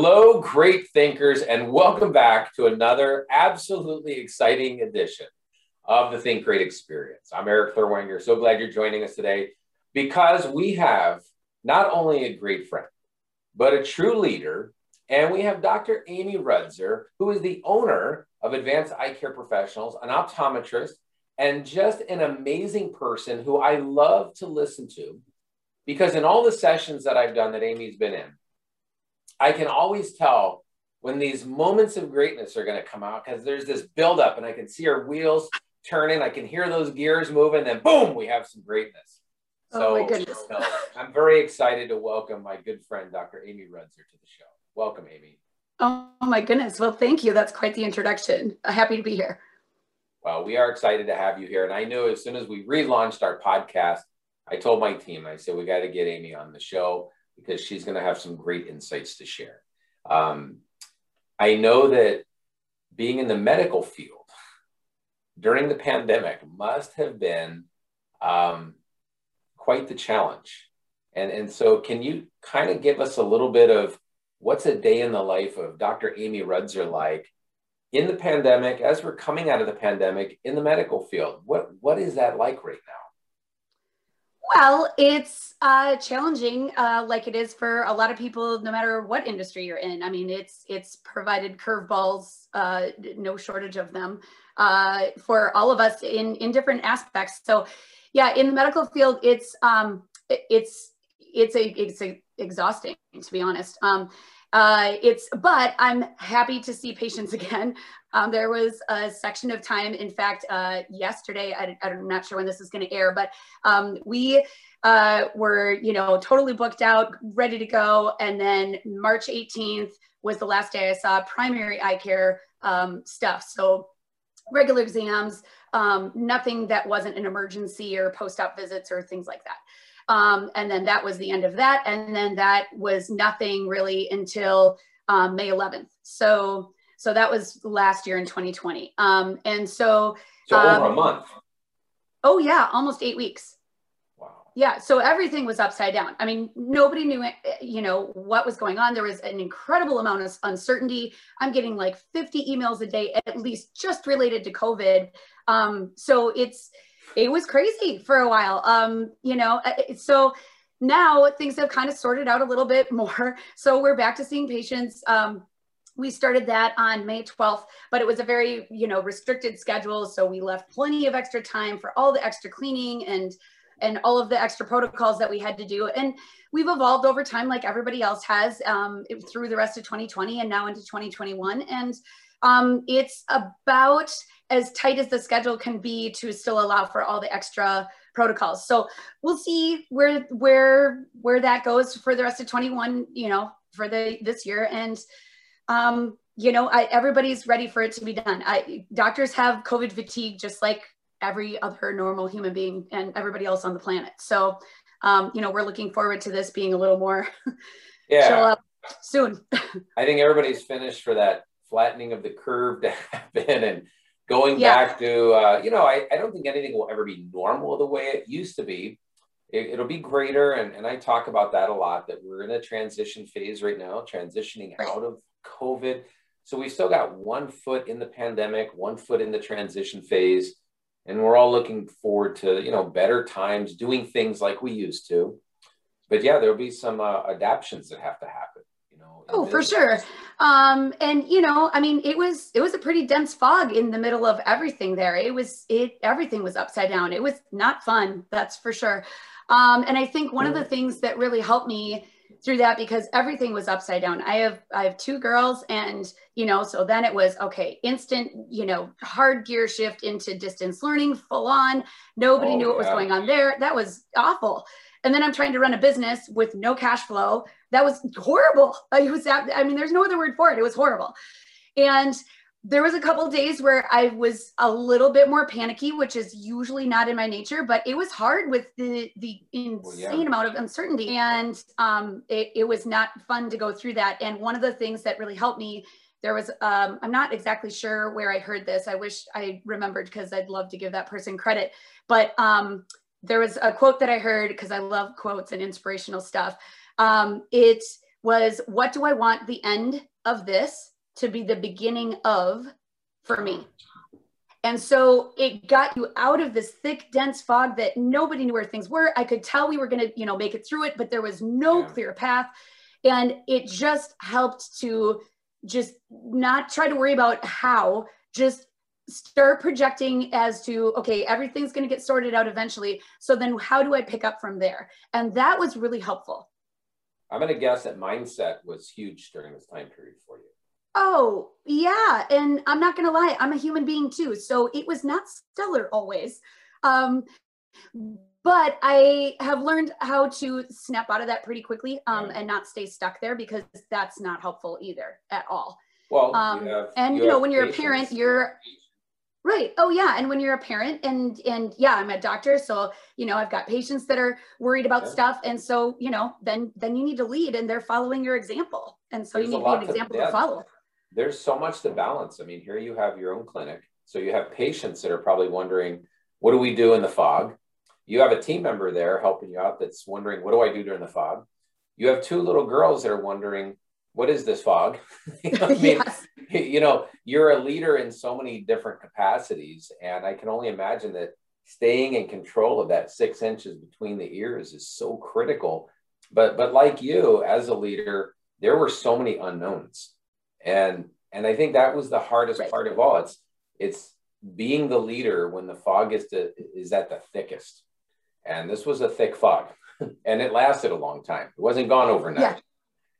Hello, great thinkers, and welcome back to another absolutely exciting edition of the Think Great Experience. I'm Erik Therwanger. So glad you're joining us today because we have not only a great friend, but a true leader. And we have Dr. Amy Rudser, who is the owner of Advanced Eye Care Professionals, an optometrist, and just an amazing person who I love to listen to because in all the sessions that I've done that Amy's been in, I can always tell when these moments of greatness are going to come out because there's this buildup and I can see her wheels turning. I can hear those gears moving. Then boom, we have some greatness. Oh so oh my goodness. I'm very excited to welcome my good friend, Dr. Amy Rudser, to the show. Welcome, Amy. Oh my goodness. Well, thank you. That's quite the introduction. Uh, happy to be here. Well, we are excited to have you here. And I knew as soon as we relaunched our podcast, I told my team, I said, we got to get Amy on the show because she's going to have some great insights to share. Um, I know that being in the medical field during the pandemic must have been um, quite the challenge. And, and so, can you kind of give us a little bit of what's a day in the life of Dr. Amy Rudser like in the pandemic, as we're coming out of the pandemic in the medical field? What, what is that like right now? Well, it's uh, challenging, uh, like it is for a lot of people, no matter what industry you're in. I mean, it's it's provided curveballs, uh, no shortage of them, uh, for all of us in in different aspects. So, yeah, in the medical field, it's um, it's it's a it's a exhausting to be honest. Um, uh, it's but I'm happy to see patients again. Um, there was a section of time, in fact, uh, yesterday. I, am not sure when this is going to air, but um, we uh, were, you know, totally booked out, ready to go, and then March 18th was the last day I saw primary eye care um, stuff. So regular exams, um, nothing that wasn't an emergency or post-op visits or things like that. Um, and then that was the end of that. And then that was nothing really until um, May 11th. So, so that was last year in 2020. Um, and so, so over a um, month. Oh yeah, almost eight weeks. Wow. Yeah. So everything was upside down. I mean, nobody knew, eh, you know, what was going on. There was an incredible amount of uncertainty. I'm getting like 50 emails a day, at least just related to COVID. Um, so it's, it was crazy for a while. Um, you know, uh, so now things have kind of sorted out a little bit more. So we're back to seeing patients. Um, we started that on May 12th, but it was a very, you know, restricted schedule. So we left plenty of extra time for all the extra cleaning and and all of the extra protocols that we had to do. And we've evolved over time, like everybody else has, um, through the rest of 2020 and now into 2021. And um, it's about as tight as the schedule can be to still allow for all the extra protocols. So we'll see where where where that goes for the rest of 21. You know, for the this year and. Um, you know, I, everybody's ready for it to be done. I, doctors have COVID fatigue just like every other normal human being and everybody else on the planet. So, um, you know, we're looking forward to this being a little more yeah. show up soon. I think everybody's finished for that flattening of the curve to happen and going yeah. back to, uh, you know, I, I don't think anything will ever be normal the way it used to be. It, will be greater. And, and I talk about that a lot that we're in a transition phase right now, transitioning right. out of COVID. So we've still got one foot in the pandemic, one foot in the transition phase. And we're all looking forward to, you know, better times, doing things like we used to. But yeah, there'll be some uh, adaptations that have to happen. You know. Oh, for sure. Um, and you know, I mean, it was it was a pretty dense fog in the middle of everything there. It was it everything was upside down. It was not fun, that's for sure. Um, and I think one of the things that really helped me through that because everything was upside down. I have I have two girls and you know, so then it was okay, instant, you know, hard gear shift into distance learning, full on. Nobody oh, knew what was going on there. That was awful. And then I'm trying to run a business with no cash flow. That was horrible. It was, I mean, there's no other word for it. It was horrible. And there was a couple days where I was a little bit more panicky, which is usually not in my nature, but it was hard with the the insane well, yeah. amount of uncertainty, and um, it, it was not fun to go through that. And one of the things that really helped me, there was um, I'm not exactly sure where I heard this. I wish I remembered because I'd love to give that person credit, but um, there was a quote that I heard because I love quotes and inspirational stuff. Um, it was what do I want the end of this to be the beginning of for me? And so it got you out of this thick, dense fog that nobody knew where things were. I could tell we were going to, you know, make it through it, but there was no yeah. clear path. And it just helped to just not try to worry about how, just start projecting as to, okay, everything's going to get sorted out eventually. So then how do I pick up from there? And that was really helpful. I'm going to guess that mindset was huge during this time period for you. Oh, yeah. And I'm not going to lie, I'm a human being too. So it was not stellar always. Um, but I have learned how to snap out of that pretty quickly um, and not stay stuck there because that's not helpful either at all. Well, um, you have, and you, you know, when you're patience. a parent, you're right. Oh yeah, and when you're a parent, and and yeah, I'm a doctor, so you know, I've got patients that are worried about yeah. stuff, and so you know, then then you need to lead, and they're following your example, and so There's you need to be an example to, to follow there's so much to balance. I mean, here you have your own clinic. So you have patients that are probably wondering, what do we do in the fog? You have a team member there helping you out that's wondering, what do I do during the fog? You have two little girls that are wondering, what is this fog? I mean, yes. you know, you're a leader in so many different capacities. And I can only imagine that staying in control of that six inches between the ears is so critical. But but like you as a leader, there were so many unknowns and and i think that was the hardest right. part of all. It's it's being the leader when the fog is to, is at the thickest. And this was a thick fog and it lasted a long time. It wasn't gone overnight. Yeah.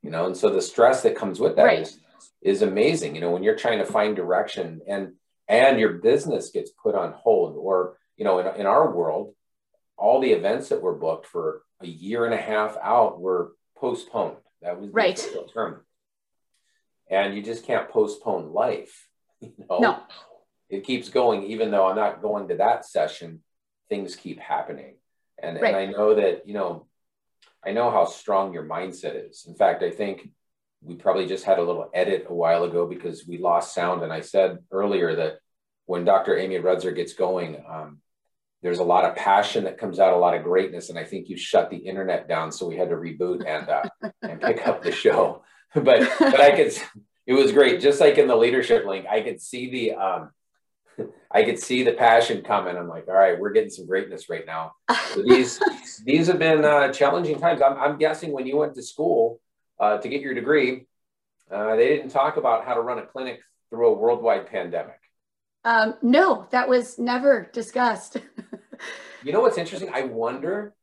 you know and so the stress that comes with that right. is is amazing you know when you're trying to find direction and and your business gets put on hold or you know in, in our world all the events that were booked for a year and a half out were postponed. That was the right. term and you just can't postpone life. You know? No. It keeps going, even though I'm not going to that session, things keep happening. And, right. and I know that, you know, I know how strong your mindset is. In fact, I think we probably just had a little edit a while ago because we lost sound. And I said earlier that when Dr. Amy Rudser gets going, um, there's a lot of passion that comes out, a lot of greatness. And I think you shut the internet down. So we had to reboot and, uh, and pick up the show. but but I could it was great. Just like in the leadership link, I could see the um I could see the passion coming. I'm like, all right, we're getting some greatness right now. So these these have been uh, challenging times. I'm, I'm guessing when you went to school uh, to get your degree, uh, they didn't talk about how to run a clinic through a worldwide pandemic. Um, no, that was never discussed. you know what's interesting? I wonder,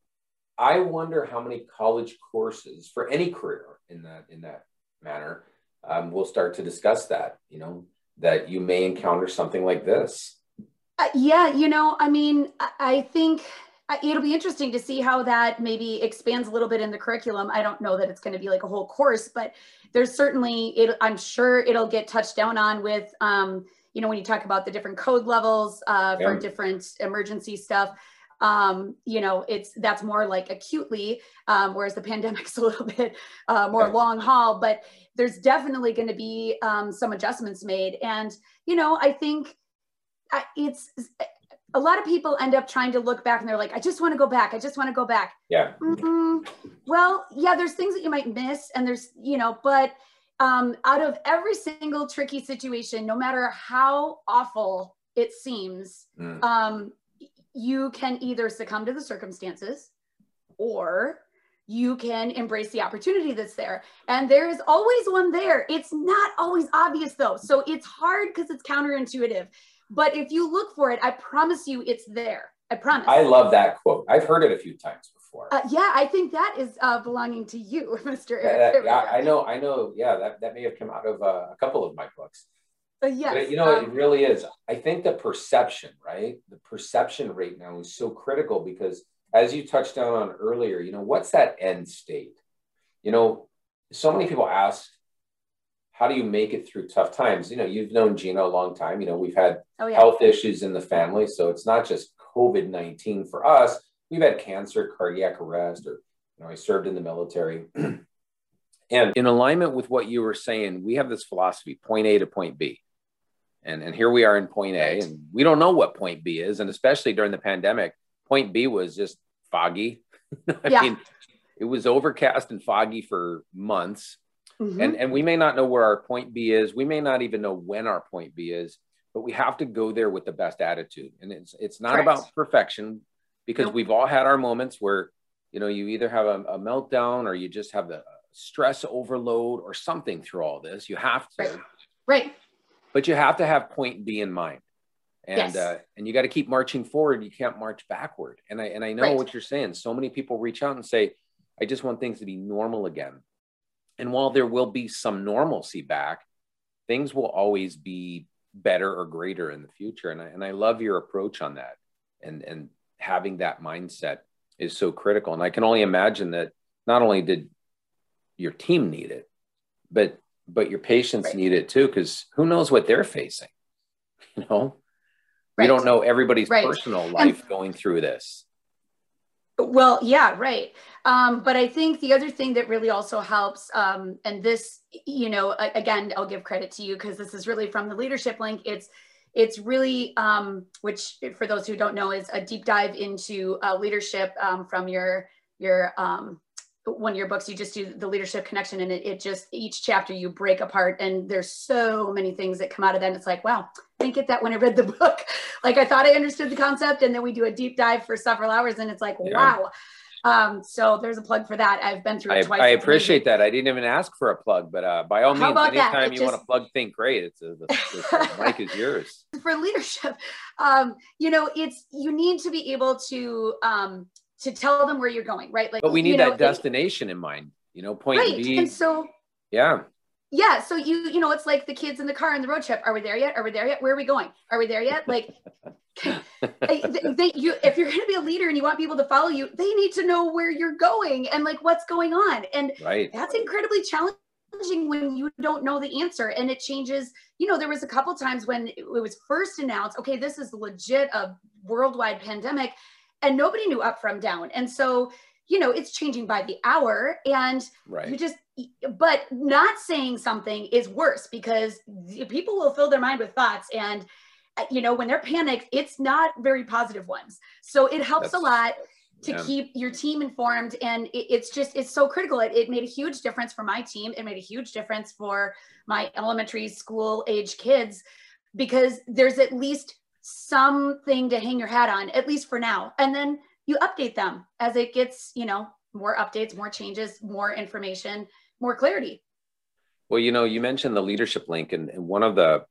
I wonder how many college courses for any career in that in that manner, um, we'll start to discuss that, you know, that you may encounter something like this. Uh, yeah, you know, I mean, I think it'll be interesting to see how that maybe expands a little bit in the curriculum. I don't know that it's going to be like a whole course, but there's certainly, it, I'm sure it'll get touched down on with, um, you know, when you talk about the different code levels uh, for yeah. different emergency stuff um, you know, it's that's more like acutely, um, whereas the pandemic's a little bit uh, more long haul. But there's definitely going to be um, some adjustments made, and you know, I think uh, it's a lot of people end up trying to look back and they're like, I just want to go back. I just want to go back. Yeah. Mm-hmm. Well, yeah, there's things that you might miss, and there's you know, but um, out of every single tricky situation, no matter how awful it seems, mm. um, you can either succumb to the circumstances or you can embrace the opportunity that's there. And there is always one there. It's not always obvious though. So it's hard because it's counterintuitive. But if you look for it, I promise you it's there. I promise. I love that quote. I've heard it a few times before. Uh, yeah, I think that is uh, belonging to you, Mr. Erik. Yeah, I know, I know. Yeah, that, that may have come out of uh, a couple of my books. Uh, yes. But, you know, um, it really is. I think the perception, right? The perception right now is so critical because, as you touched down on earlier, you know, what's that end state? You know, so many people ask, how do you make it through tough times? You know, you've known Gina a long time. You know, we've had oh, yeah. health issues in the family. So it's not just COVID 19 for us. We've had cancer, cardiac arrest, or, you know, I served in the military. and in alignment with what you were saying, we have this philosophy point A to point B. And, and here we are in point A, and we don't know what point B is. And especially during the pandemic, point B was just foggy. I yeah. mean, it was overcast and foggy for months. Mm-hmm. And, and we may not know where our point B is. We may not even know when our point B is, but we have to go there with the best attitude. And it's, it's not Correct. about perfection because nope. we've all had our moments where, you know, you either have a, a, meltdown or you just have the stress overload or something through all this. You have to. Right. right. But you have to have point B in mind. And yes. uh, and you got to keep marching forward. You can't march backward. And i and i know right. what you're saying. So many people reach out and say i just want things to be normal again. And while there will be some normalcy back things will always be better or greater in the future. And I, and I love your approach on that. And and having that mindset is so critical. And i can only imagine that not only did your team need it but but your patients right. need it too because who knows what they're facing you know Right. We don't know everybody's right. personal life and, going through this. Well, yeah, right. Um, but I think the other thing that really also helps, um, and this, you know, again, I'll give credit to you because this is really from the leadership link. It's it's really, um, which for those who don't know, is a deep dive into uh, leadership um, from your your um, one of your books you just do the leadership connection and it, it just each chapter you break apart and there's so many things that come out of that and it's like wow I didn't get that when I read the book like I thought I understood the concept and then we do a deep dive for several hours and it's like yeah. wow um, so there's a plug for that. I've been through it I, twice. I appreciate that. I didn't even ask for a plug, but uh, by all means, anytime you just, want to plug Think Great, it's a, the, the mic is yours. For leadership, um, you know, it's you need to be able to um, to tell them where you're going, right? Like, but we need that know, destination in mind, you know, point right. B. And so, yeah. Yeah. So you, you know, it's like the kids in the car in the road trip. Are we there yet? Are we there yet? Where are we going? Are we there yet? Like, they, they, you, if you're going to be a leader and you want people to follow you, they need to know where you're going and like what's going on. And right. that's incredibly challenging when you don't know the answer and it changes you know there was a couple times when it was first announced okay this is legit a worldwide pandemic and nobody knew up from down. And so, you know, it's changing by the hour and right. you just, but not saying something is worse because people will fill their mind with thoughts and, uh, you know, when they're panicked, it's not very positive ones. So it helps That's, a lot to yeah. keep your team informed and it, it's just it's so critical it, it, made a huge difference for my team it made a huge difference for my elementary school age kids because there's at least something to hang your hat on, at least for now. And then you update them as it gets, you know, more updates, more changes, more information, more clarity. Well, you know, you mentioned the leadership link, and, and one of the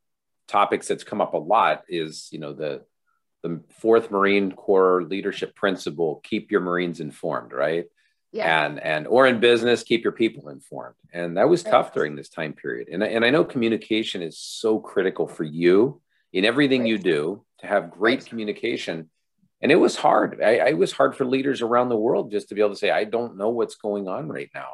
topics that's come up a lot is, you know, the the fourth Marine Corps leadership principle: keep your Marines informed, right? Yeah. And and or in business, keep your people informed. And that was tough during this time period. And and I know communication is so critical for you in everything right. you do to have great right. communication. And it was hard. I, I, it was hard for leaders around the world just to be able to say, I don't know what's going on right now.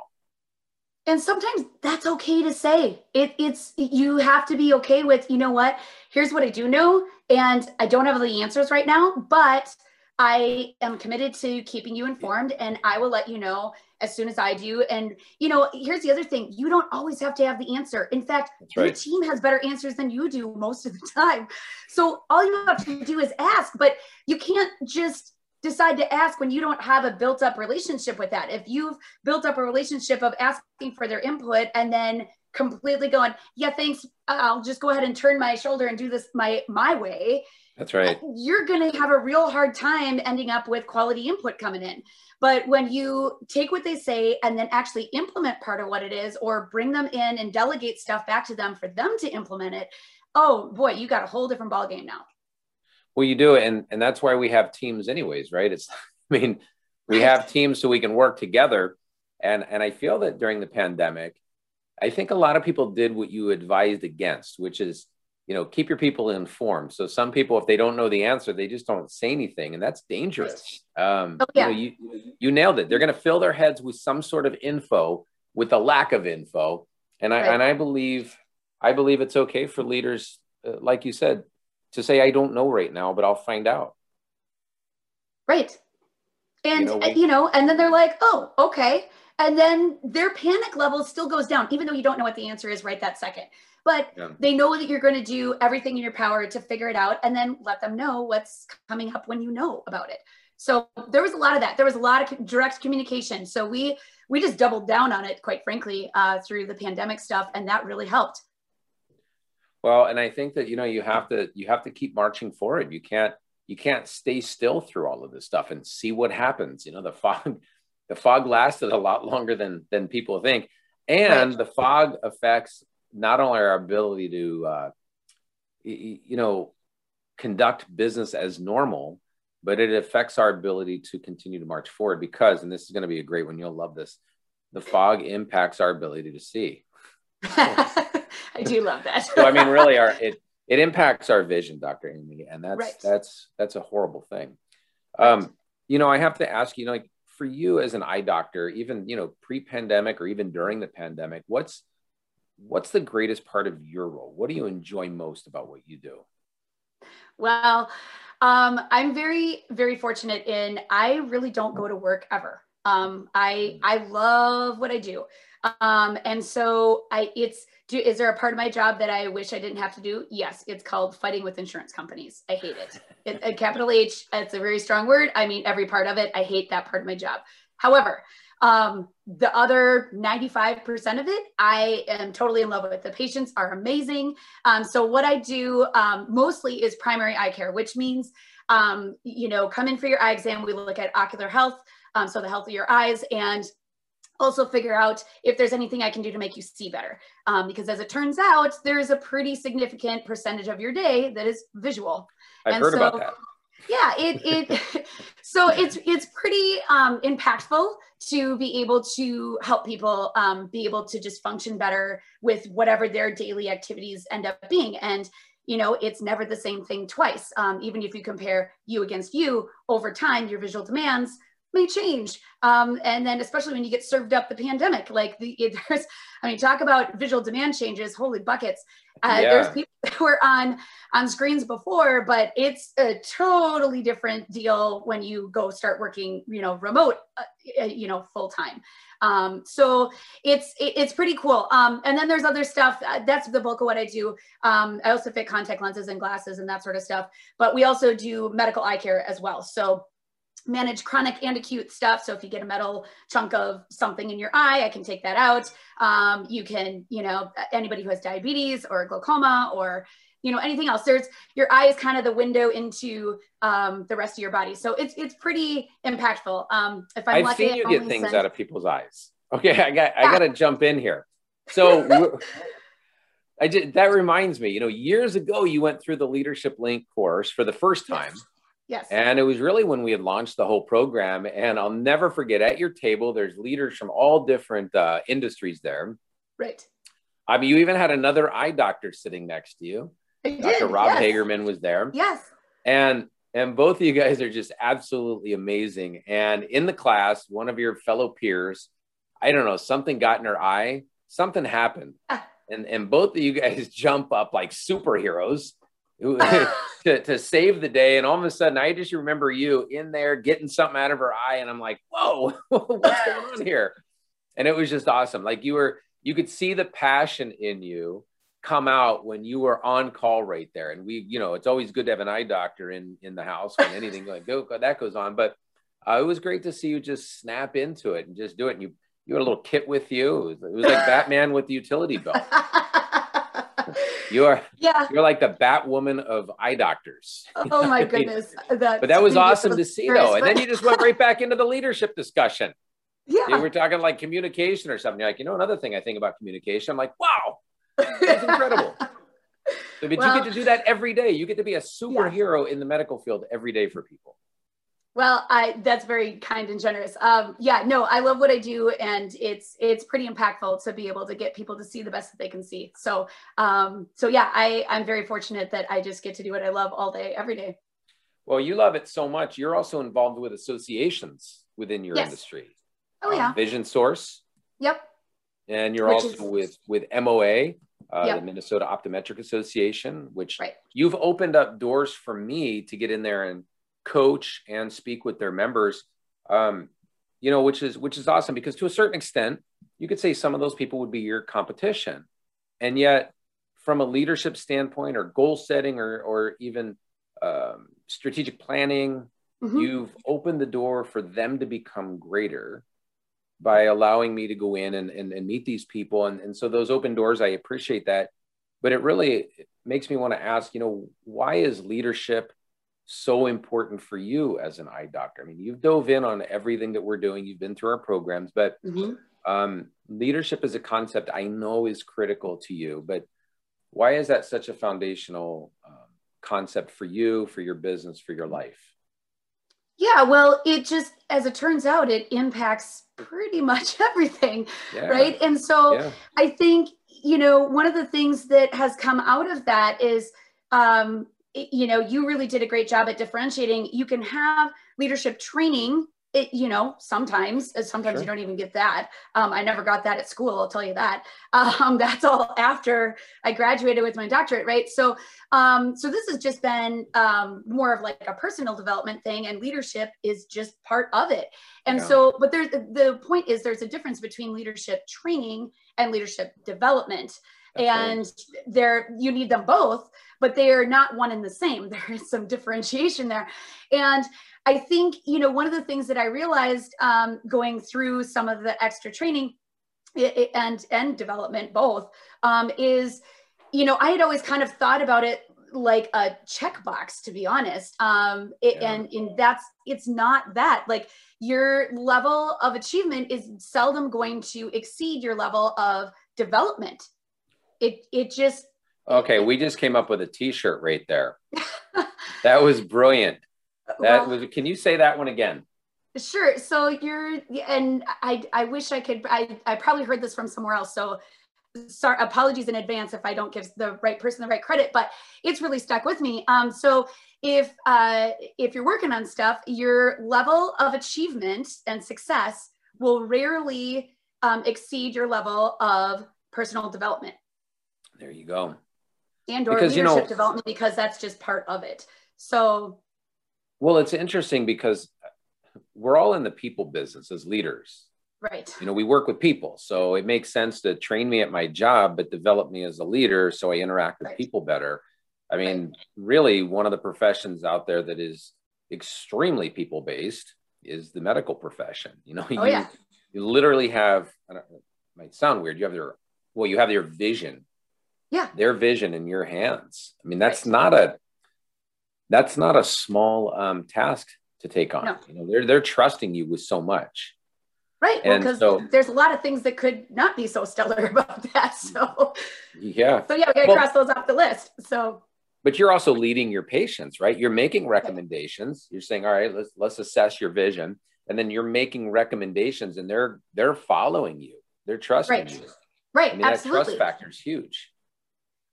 And sometimes that's okay to say. It, it's you have to be okay with, you know what? Here's what I do know, and I don't have the answers right now, but I am committed to keeping you informed, and I will let you know as soon as I do. And you know, here's the other thing: you don't always have to have the answer. In fact, your team has better answers than you do most of the time. So all you have to do is ask, but you can't just decide to ask when you don't have a built up relationship with that. If you've built up a relationship of asking for their input and then completely going, yeah, thanks, I'll just go ahead and turn my shoulder and do this my my way. That's right. You're going to have a real hard time ending up with quality input coming in. But when you take what they say and then actually implement part of what it is, or bring them in and delegate stuff back to them for them to implement it, oh boy, you got a whole different ball game now. Well, you do, and and that's why we have teams, anyways, right? It's, I mean, we have teams so we can work together, and and I feel that during the pandemic, I think a lot of people did what you advised against, which is you know keep your people informed. So some people if they don't know the answer they just don't say anything and that's dangerous. Um, oh, yeah. you, know, you, you nailed it. They're going to fill their heads with some sort of info with a lack of info. And i right. and i believe i believe it's okay for leaders uh, like you said to say i don't know right now but i'll find out. Right. And you know, we, you know and then they're like oh okay. And then their panic level still goes down even though you don't know what the answer is right that second but yeah. they know that you're going to do everything in your power to figure it out and then let them know what's coming up when you know about it So there was a lot of that. There was a lot of direct communication. So we we just doubled down on it, quite frankly, uh, through the pandemic stuff, and that really helped. Well, and I think that you know you have to you have to keep marching forward. You can't you can't stay still through all of this stuff and see what happens. You know, the fog the fog lasted a lot longer than than people think, and right. the fog affects not only our ability to uh, you know conduct business as normal, but it affects our ability to continue to march forward because, and this is going to be a great one. You'll love this. The fog impacts our ability to see. I do love that. so I mean, really, our it it impacts our vision, Dr. Amy, and that's right. that's that's a horrible thing. Um, you know, I have to ask you, know, like for you as an eye doctor, even you know, pre-pandemic or even during the pandemic, what's what's the greatest part of your role? What do you enjoy most about what you do? Well, um, I'm very, very fortunate in I really don't go to work ever. Um, I I love what I do. Um, and so I it's do is there a part of my job that I wish I didn't have to do? Yes, it's called fighting with insurance companies. I hate it. it a capital H, it's a very strong word. I mean every part of it. I hate that part of my job. However, um, the other 95% of it, I am totally in love with. The patients are amazing. Um, so what I do um, mostly is primary eye care, which means, um, you know, come in for your eye exam. We look at ocular health, um, so the health of your eyes, and also figure out if there's anything I can do to make you see better. Um, because as it turns out, there is a pretty significant percentage of your day that is visual. I've and heard so, about that. Yeah, it it so it's it's pretty um, impactful to be able to help people um, be able to just function better with whatever their daily activities end up being. And you know, it's never the same thing twice. Um, even if you compare you against you over time, your visual demands may change. Um, and then especially when you get served up the pandemic, like the, there's, I mean, talk about visual demand changes, holy buckets. Uh, yeah. There's people who were on, on screens before, but it's a totally different deal when you go start working, you know, remote, uh, you know, full time. Um, so it's it, it's pretty cool. Um, and then there's other stuff. Uh, that's the bulk of what I do. Um, I also fit contact lenses and glasses and that sort of stuff. But we also do medical eye care as well. So manage chronic and acute stuff. So if you get a metal chunk of something in your eye, I can take that out. Um, you can, you know, anybody who has diabetes or glaucoma or, you know, anything else. There's your eye is kind of the window into um, the rest of your body. So it's it's pretty impactful. Um, if I'm I've lucky, seen you get things send... out of people's eyes. Okay, I got I got to jump in here. So. I did, that reminds me, you know, years ago you went through the Leadership Link course for the first time. Yes Yes. And it was really when we had launched the whole program. And I'll never forget at your table, there's leaders from all different uh, industries there. Right. I mean, you even had another eye doctor sitting next to you. I Dr. Did, Rob yes. Hagerman was there. Yes. And and both of you guys are just absolutely amazing. And in the class, one of your fellow peers, I don't know, something got in her eye, something happened. Ah. And and both of you guys jump up like superheroes to, to save the day. And all of a sudden, I just remember you in there getting something out of her eye. And I'm like, whoa, what's going on here? And it was just awesome. Like you were, you could see the passion in you come out when you were on call right there. And we, you know, it's always good to have an eye doctor in in the house when anything like that goes on. But uh, it was great to see you just snap into it and just do it. And you you had a little kit with you. It was, it was like Batman with the utility belt. you are yeah. You're like the Batwoman of eye doctors. Oh, oh my goodness. That but that was awesome to see though. And then you just went right back into the leadership discussion. Yeah. You were talking like communication or something. You're like, you know, another thing I think about communication. I'm like, wow, that's incredible. but well, you get to do that every day. You get to be a superhero yeah. in the medical field every day for people. Well, I that's very kind and generous. Um, yeah, no, I love what I do, and it's it's pretty impactful to be able to get people to see the best that they can see. So, um, so yeah, I I'm very fortunate that I just get to do what I love all day, every day. Well, you love it so much. You're also involved with associations within your yes. industry. Oh yeah, um, Vision Source. Yep. And you're which also is... with with MOA, uh, yep. the Minnesota Optometric Association, which right. you've opened up doors for me to get in there and coach and speak with their members um, you know which is which is awesome because to a certain extent you could say some of those people would be your competition and yet from a leadership standpoint or goal setting or or even um, strategic planning mm-hmm. you've opened the door for them to become greater by allowing me to go in and, and, and meet these people. And, and so those open doors, I appreciate that. But it really makes me want to ask, you know, why is leadership so important for you as an eye doctor? I mean, you've dove in on everything that we're doing, you've been through our programs, but mm-hmm. um, leadership as a concept I know is critical to you. But why is that such a foundational um, concept for you, for your business, for your life? Yeah, well, it just, as it turns out, it impacts pretty much everything, yeah. right? And so yeah. I think, you know, one of the things that has come out of that is, um, you know, you really did a great job at differentiating. You can have leadership training it, you know, sometimes, uh, sometimes sure. you don't even get that. Um, I never got that at school. I'll tell you that. Um, that's all after I graduated with my doctorate, right? So, um, so this has just been um, more of like a personal development thing, and leadership is just part of it. And yeah. so, but there's the point is there's a difference between leadership training and leadership development. That's and right. there you need them both, but they are not one and the same. There is some differentiation there, and I think, you know, one of the things that I realized um, going through some of the extra training and, and development both um, is, you know, I had always kind of thought about it like a checkbox, to be honest. Um, it, yeah. and, and that's, it's not that like your level of achievement is seldom going to exceed your level of development. It, it just, Okay, we just came up with a t-shirt right there. that was brilliant. That well, was. Can you say that one again? Sure. So you're, and I, I wish I could. I, I probably heard this from somewhere else. So, sorry, apologies in advance if I don't give the right person the right credit. But it's really stuck with me. Um, so if uh, if you're working on stuff, your level of achievement and success will rarely um, exceed your level of personal development. There you go. And or because, leadership you know, development because that's just part of it. So well, it's interesting because we're all in the people business as leaders. Right. You know, we work with people. So it makes sense to train me at my job, but develop me as a leader so I interact with right. people better. I mean, right. really, one of the professions out there that is extremely people based is the medical profession. You know, oh, you, yeah. you literally have, I don't, it might sound weird, you have their, well, you have their vision. Yeah. Their vision in your hands. I mean, that's right. not a, that's not a small um, task to take on. No. You know, they're they're trusting you with so much. Right. Well, because so, there's a lot of things that could not be so stellar about that. So yeah. So yeah, we gotta well, cross those off the list. So but you're also leading your patients, right? You're making recommendations. You're saying, all right, let's let's assess your vision. And then you're making recommendations and they're they're following you. They're trusting right. you. Right. I mean, Absolutely. that trust factor is huge.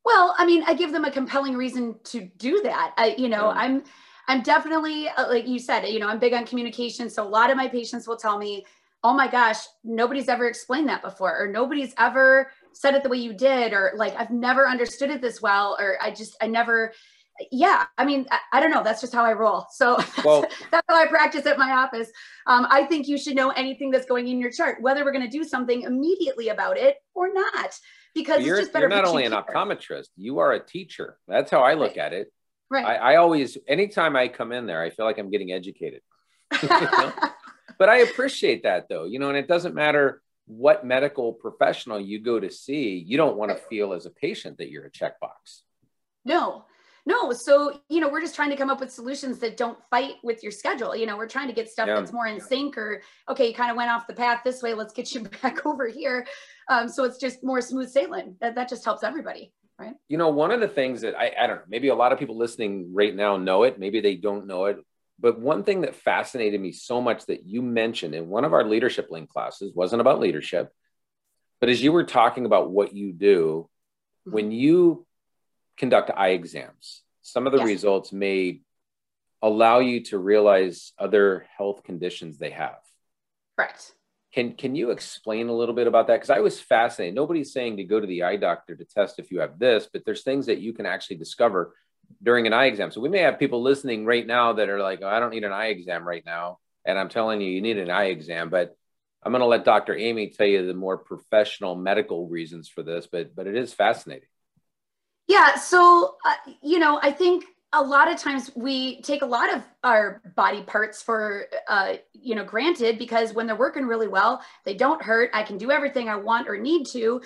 Well, I mean, I give them a compelling reason to do that. I, you know. I'm, I'm definitely uh, like you said, you know, I'm big on communication. So a lot of my patients will tell me, "Oh my gosh, nobody's ever explained that before, or nobody's ever said it the way you did, or like I've never understood it this well, or I just I never." Yeah, I mean, I, I don't know. That's just how I roll. So well, that's how I practice at my office. Um, I think you should know anything that's going in your chart, whether we're going to do something immediately about it or not because you're, it's just better. You're not only an optometrist, you are a teacher. That's how I look right. at it. Right. I, I, always, anytime I come in there, I feel like I'm getting educated. but I appreciate that though, you know, and it doesn't matter what medical professional you go to see, you don't want to feel as a patient that you're a checkbox. No, no. So, you know, we're just trying to come up with solutions that don't fight with your schedule. You know, we're trying to get stuff yeah. that's more in sync or, okay, you kind of went off the path this way. Let's get you back over here. Um, so it's just more smooth sailing. That, that just helps everybody. Right. You know, one of the things that I, I don't know, maybe a lot of people listening right now know it, maybe they don't know it. But one thing that fascinated me so much that you mentioned in one of our leadership link classes wasn't about leadership, but as you were talking about what you do, mm-hmm. when you conduct eye exams, some of the yes. results may allow you to realize other health conditions they have. Correct. Can can you explain a little bit about that? Because I was fascinated. Nobody's saying to go to the eye doctor to test if you have this, but there's things that you can actually discover during an eye exam. So we may have people listening right now that are like, oh, I don't need an eye exam right now. And I'm telling you, you need an eye exam. But I'm going to let Dr. Amy tell you the more professional medical reasons for this. But but it is fascinating. Yeah. So uh, you know, I think a lot of times we take a lot of our body parts for uh, you know granted because when they're working really well they don't hurt i can do everything i want or need to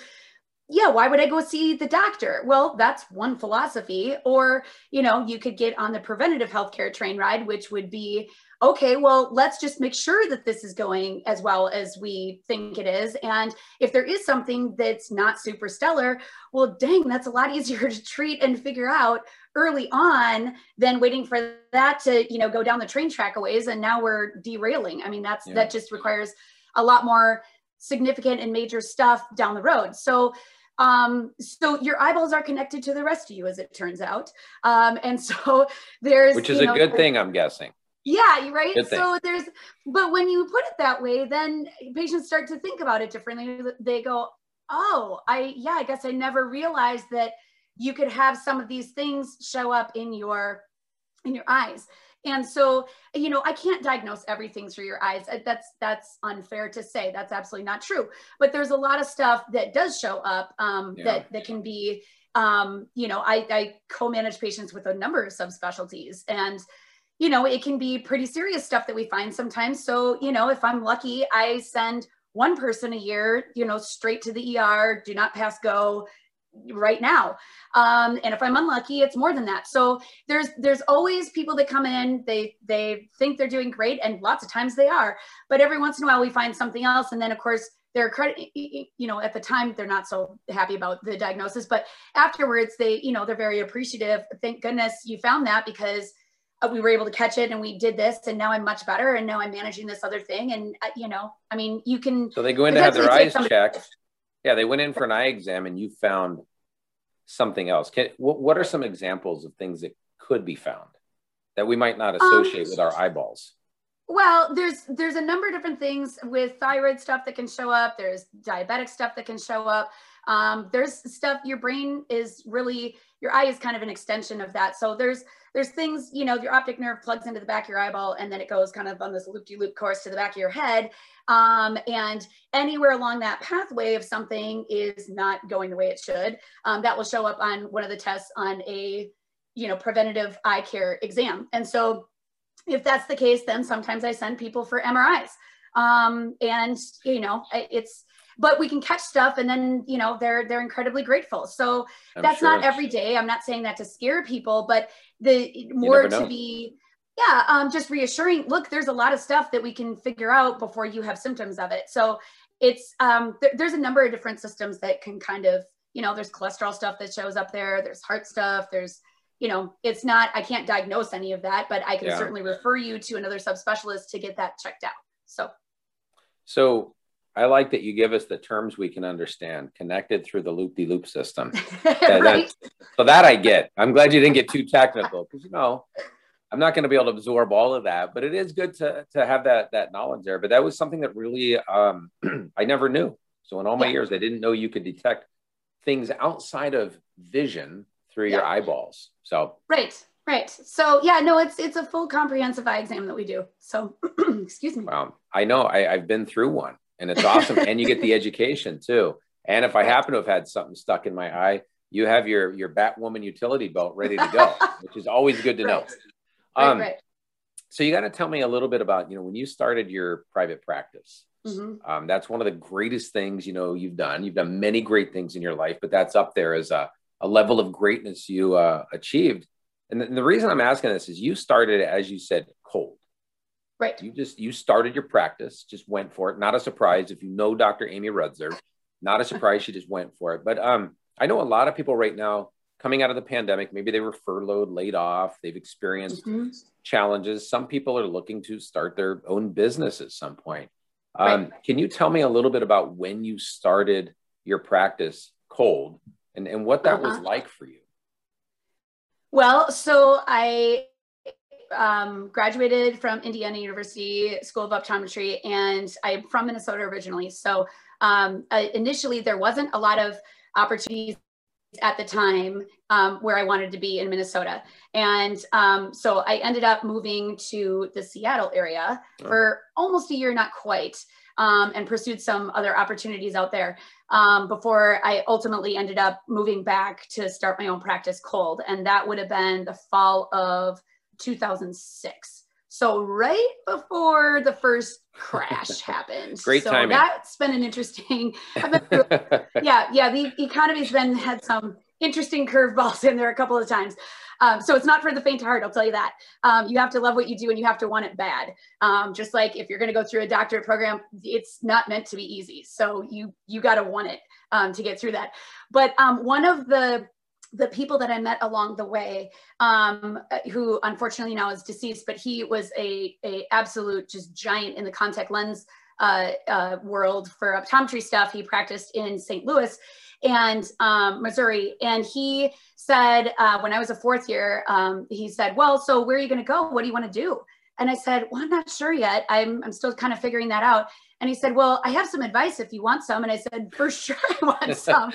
yeah why would i go see the doctor well that's one philosophy or you know you could get on the preventative healthcare train ride which would be okay, well, let's just make sure that this is going as well as we think it is. And if there is something that's not super stellar, well, dang, that's a lot easier to treat and figure out early on than waiting for that to, you know, go down the train track a ways. And now we're derailing. I mean, that's, yeah. that just requires a lot more significant and major stuff down the road. So, um, so your eyeballs are connected to the rest of you, as it turns out. Um, and so there's, which is a know, good thing, I'm guessing. Yeah, right. So there's, but when you put it that way, then patients start to think about it differently. They go, oh, I, yeah, I guess I never realized that you could have some of these things show up in your, in your eyes. And so, you know, I can't diagnose everything through your eyes. That's that's unfair to say. That's absolutely not true. But there's a lot of stuff that does show up um, yeah. that that can be, um, you know, I, I co-manage patients with a number of subspecialties, and you know, it can be pretty serious stuff that we find sometimes. So, you know, if I'm lucky, I send one person a year, you know, straight to the ER, do not pass go right now. Um, and if I'm unlucky, it's more than that. So there's there's always people that come in, they they think they're doing great, and lots of times they are. But every once in a while we find something else. And then of course they're credit you know at the time they're not so happy about the diagnosis but afterwards they you know they're very appreciative thank goodness you found that because uh, we were able to catch it and we did this and now i'm much better and now i'm managing this other thing and uh, you know i mean you can so they go in to have their eyes checked yeah they went in for an eye exam and you found something else. Can, what, what are some examples of things that could be found that we might not associate um, with our eyeballs? Well there's there's a number of different things with thyroid stuff that can show up. There's diabetic stuff that can show up. Um, there's stuff your brain is really your eye is kind of an extension of that so there's there's things, you know, your optic nerve plugs into the back of your eyeball and then it goes kind of on this loop de loop course to the back of your head. Um, and anywhere along that pathway if something is not going the way it should, um, that will show up on one of the tests on a, you know, preventative eye care exam. And so if that's the case, then sometimes I send people for MRIs. Um, and, you know, it's, but we can catch stuff and then you know they're they're incredibly grateful. So I'm that's sure. not every day. I'm not saying that to scare people but the more to be yeah um just reassuring look there's a lot of stuff that we can figure out before you have symptoms of it. So it's um th- there's a number of different systems that can kind of you know there's cholesterol stuff that shows up there there's heart stuff there's you know it's not i can't diagnose any of that but i can yeah. certainly refer you to another subspecialist to get that checked out. So so I like that you give us the terms we can understand, connected through the loop de loop system. right? so that I get. I'm glad you didn't get too technical because you know I'm not going to be able to absorb all of that, but it is good to to have that that knowledge there. But that was something that really um, I never knew. So in all my yeah. years, I didn't know you could detect things outside of vision through yeah. your eyeballs. So right, right. So yeah, no, it's it's a full comprehensive eye exam that we do. So excuse me. Wow, I know. I, I've been through one and it's awesome. and you get the education too. And if I happen to have had something stuck in my eye, you have your your Batwoman utility belt ready to go, which is always good to know. Right. Um, right, So you got to tell me a little bit about you know when you started your private practice. Mm-hmm. Um, that's one of the greatest things you know you've done. You've done many great things in your life, but that's up there as a, a level of greatness you uh, achieved. And the, and the reason I'm asking this is you started, as you said, cold. Right. You just you started your practice, just went for it. Not a surprise if you know Dr. Amy Rudser. Not a surprise she just went for it. But um, I know a lot of people right now coming out of the pandemic. Maybe they were furloughed, laid off. They've experienced mm-hmm. challenges. Some people are looking to start their own business at some point. Um, right. Can you tell me a little bit about when you started your practice cold and, and what that uh-huh. was like for you? Well, so I um, graduated from Indiana University School of Optometry, and I'm from Minnesota originally. So um, uh, initially, there wasn't a lot of opportunities at the time um, where I wanted to be in Minnesota. And um, so I ended up moving to the Seattle area oh. for almost a year, not quite. um, and pursued some other opportunities out there um, before I ultimately ended up moving back to start my own practice cold. And that would have been the fall of 2006. So right before the first crash happened. Great so timing. That's been an interesting. Been yeah, yeah. The economy's been had some interesting curveballs in there a couple of times. Um, so it's not for the faint of heart, I'll tell you that. Um, you have to love what you do and you have to want it bad. Um, just like if you're going to go through a doctorate program, it's not meant to be easy. So you you got to want it um, to get through that. But um, one of the the people that I met along the way, um, who unfortunately now is deceased, but he was a, a absolute just giant in the contact lens uh, uh, world for optometry stuff. He practiced in St. Louis and um, Missouri. And he said, uh, when I was a fourth year, um, he said, well, so where are you going to go? What do you want to do? And I said, well, I'm not sure yet. I'm, I'm still kind of figuring that out. And he said, well, I have some advice if you want some. And I said, for sure, I want some.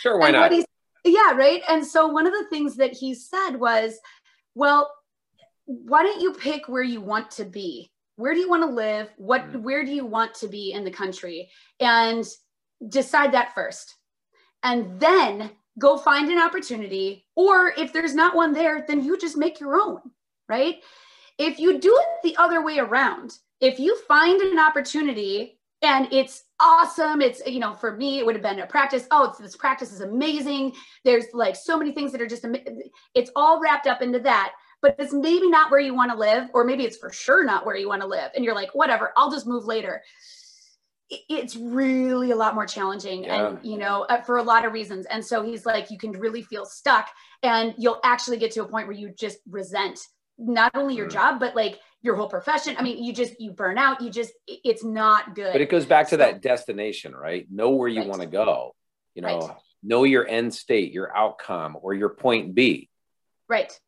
sure, why and not? Yeah, right. And so one of the things that he said was, well, why don't you pick where you want to be? Where do you want to live? What, mm. where do you want to be in the country? And decide that first and then go find an opportunity. Or if there's not one there, then you just make your own, right? If you do it the other way around, if you find an opportunity and it's awesome, it's, you know, for me, it would have been a practice. Oh, it's this practice is amazing. There's like so many things that are just, it's all wrapped up into that but it's maybe not where you want to live, or maybe it's for sure not where you want to live. And you're like, whatever, I'll just move later it's really a lot more challenging yeah. and you know uh, for a lot of reasons and so he's like you can really feel stuck and you'll actually get to a point where you just resent not only your mm. job but like your whole profession i mean you just you burn out you just it's not good but it goes back to so, that destination right know where you right. want to go you know right. know your end state your outcome or your point b right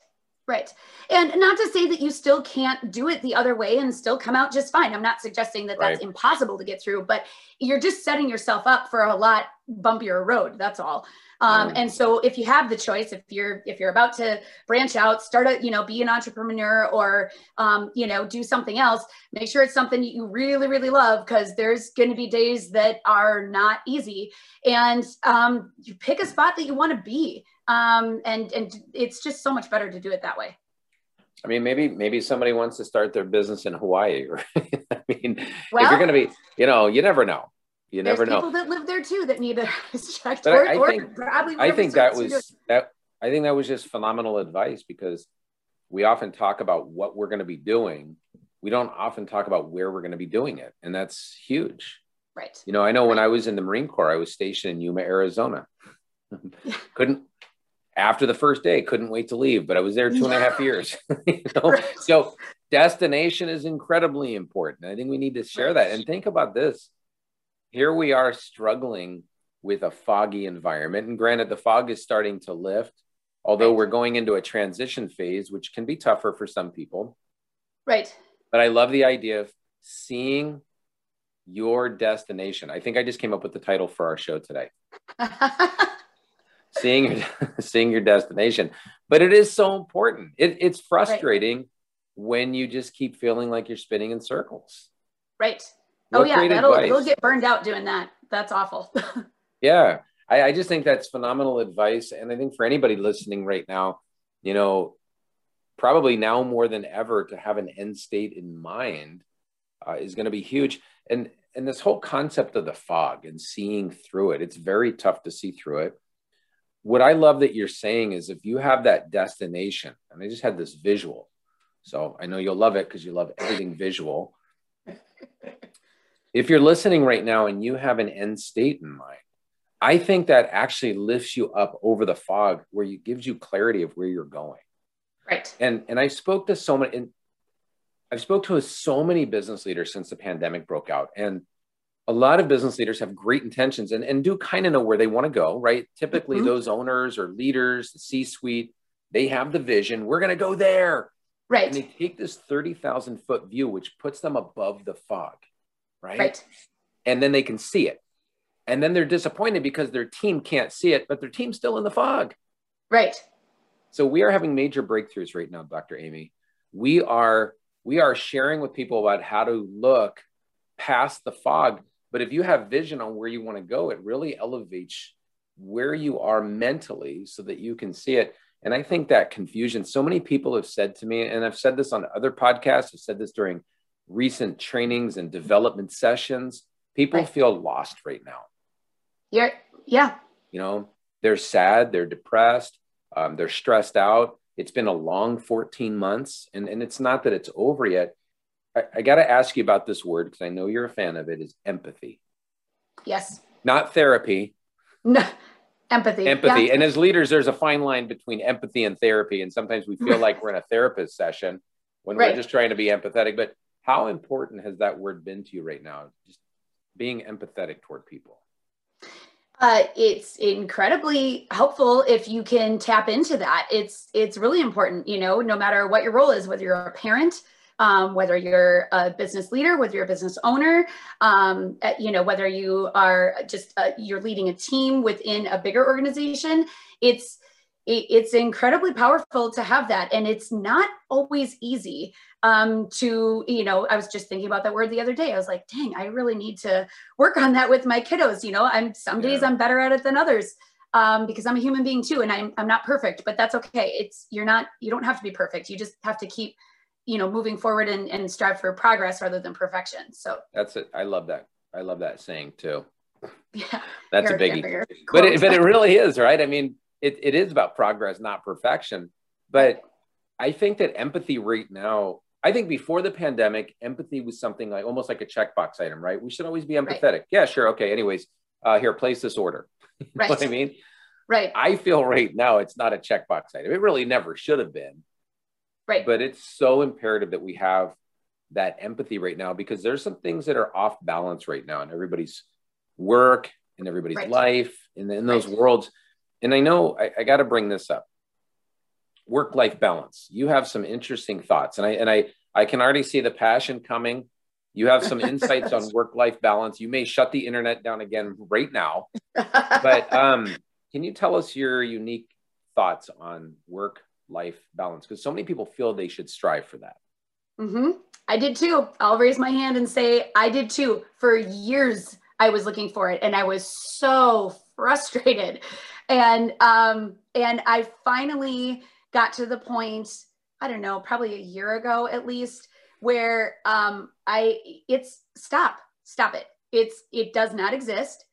Right. And not to say that you still can't do it the other way and still come out just fine. I'm not suggesting that that's right. impossible to get through, but you're just setting yourself up for a lot bumpier road. That's all. Um, and so if you have the choice, if you're if you're about to branch out, start a you know be an entrepreneur or um, you know do something else, make sure it's something you really really love because there's going to be days that are not easy, and um, you pick a spot that you want to be um, and and it's just so much better to do it that way. I mean, maybe maybe somebody wants to start their business in Hawaii. Right? I mean, well, if you're going to be, you know, you never know. You never know. People that live there too that need a checked. But or, I, I think I think that was that. I think that was just phenomenal advice because we often talk about what we're going to be doing. We don't often talk about where we're going to be doing it, and that's huge. Right. You know, I know right. when I was in the Marine Corps, I was stationed in Yuma, Arizona. couldn't after the first day, couldn't wait to leave, but I was there two and a half years. you know? right. So destination is incredibly important. I think we need to share that and think about this. Here we are struggling with a foggy environment. And granted, the fog is starting to lift, although right. we're going into a transition phase, which can be tougher for some people. Right. But I love the idea of seeing your destination. I think I just came up with the title for our show today. seeing your seeing your destination but it is so important it, it's frustrating right. when you just keep feeling like you're spinning in circles right what oh yeah that'll advice? will get burned out doing that. That's awful. Yeah. I, I just think that's phenomenal advice. And i think for anybody listening right now you know probably now more than ever to have an end state in mind uh, is going to be huge. And and this whole concept of the fog and seeing through it it's very tough to see through it. What I love that you're saying is if you have that destination, and I just had this visual, so I know you'll love it because you love everything visual. If you're listening right now and you have an end state in mind, I think that actually lifts you up over the fog where it gives you clarity of where you're going. Right. And and I spoke to so many and I've spoke to so many business leaders since the pandemic broke out. And a lot of business leaders have great intentions and, and do kind of know where they want to go, right? Typically, mm-hmm. those owners or leaders, the C suite, they have the vision. We're going to go there. Right. And they take this 30,000 foot view, which puts them above the fog, right? Right. And then they can see it. And then they're disappointed because their team can't see it, but their team's still in the fog. Right. So we are having major breakthroughs right now, Dr. Amy. We are we are sharing with people about how to look past the fog. But if you have vision on where you want to go, it really elevates where you are mentally so that you can see it. And I think that confusion, so many people have said to me, and I've said this on other podcasts, I've said this during recent trainings and development sessions, people right. feel lost right now. Yeah. Yeah. You know, they're sad, they're depressed, um, they're stressed out. It's been a long 14 months, and, and it's not that it's over yet. I, I got to ask you about this word because I know you're a fan of it is empathy. Yes. Not therapy. No, empathy. Empathy. Yeah. And as leaders, there's a fine line between empathy and therapy. And sometimes we feel like we're in a therapist session when right. we're just trying to be empathetic. But how important has that word been to you right now? Just being empathetic toward people. Uh, it's incredibly helpful if you can tap into that. It's it's really important, you know, no matter what your role is, whether you're a parent, um, whether you're a business leader, whether you're a business owner, um, uh, you know, whether you are just uh, you're leading a team within a bigger organization. It's it's incredibly powerful to have that, and it's not always easy um, to, you know, I was just thinking about that word the other day. I was like, dang, I really need to work on that with my kiddos. You know, I'm some days yeah. I'm better at it than others um, because I'm a human being too, and I'm, I'm not perfect, but that's okay. It's, you're not, you don't have to be perfect. You just have to keep, you know, moving forward and, and strive for progress rather than perfection. So that's it. I love that. I love that saying too. Yeah. That's a biggie. But it, but it really is, right? I mean, it, it is about progress, not perfection. But I think that empathy right now I think before the pandemic, empathy was something like almost like a checkbox item, right? We should always be empathetic. Right. Yeah, sure. Okay. Anyways, uh, here, place this order. Right. what I mean? Right. I feel right now it's not a checkbox item. It really never should have been. Right. But it's so imperative that we have that empathy right now because there's some things that are off balance right now in everybody's work in everybody's right. life in, in those worlds. And I know I, I got to bring this up work life balance. You have some interesting thoughts, and I and I I can already see the passion coming. You have some insights on work life balance. You may shut the internet down again right now, but um, can you tell us your unique thoughts on work life balance? Because so many people feel they should strive for that. Mm-hmm. I did too. I'll raise my hand and say I did too. For years, I was looking for it, and I was so frustrated. And um, and I finally got to the point, I don't know, probably a year ago at least, where um, I it's stop, stop it. It's it does not exist.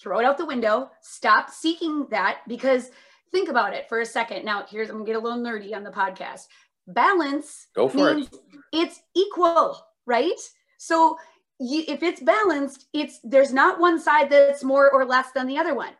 Throw it out the window. Stop seeking that because think about it for a second. Now, here's I'm gonna get a little nerdy on the podcast. Balance Go for it. It's equal, right? So you, if it's balanced, it's there's not one side that's more or less than the other one.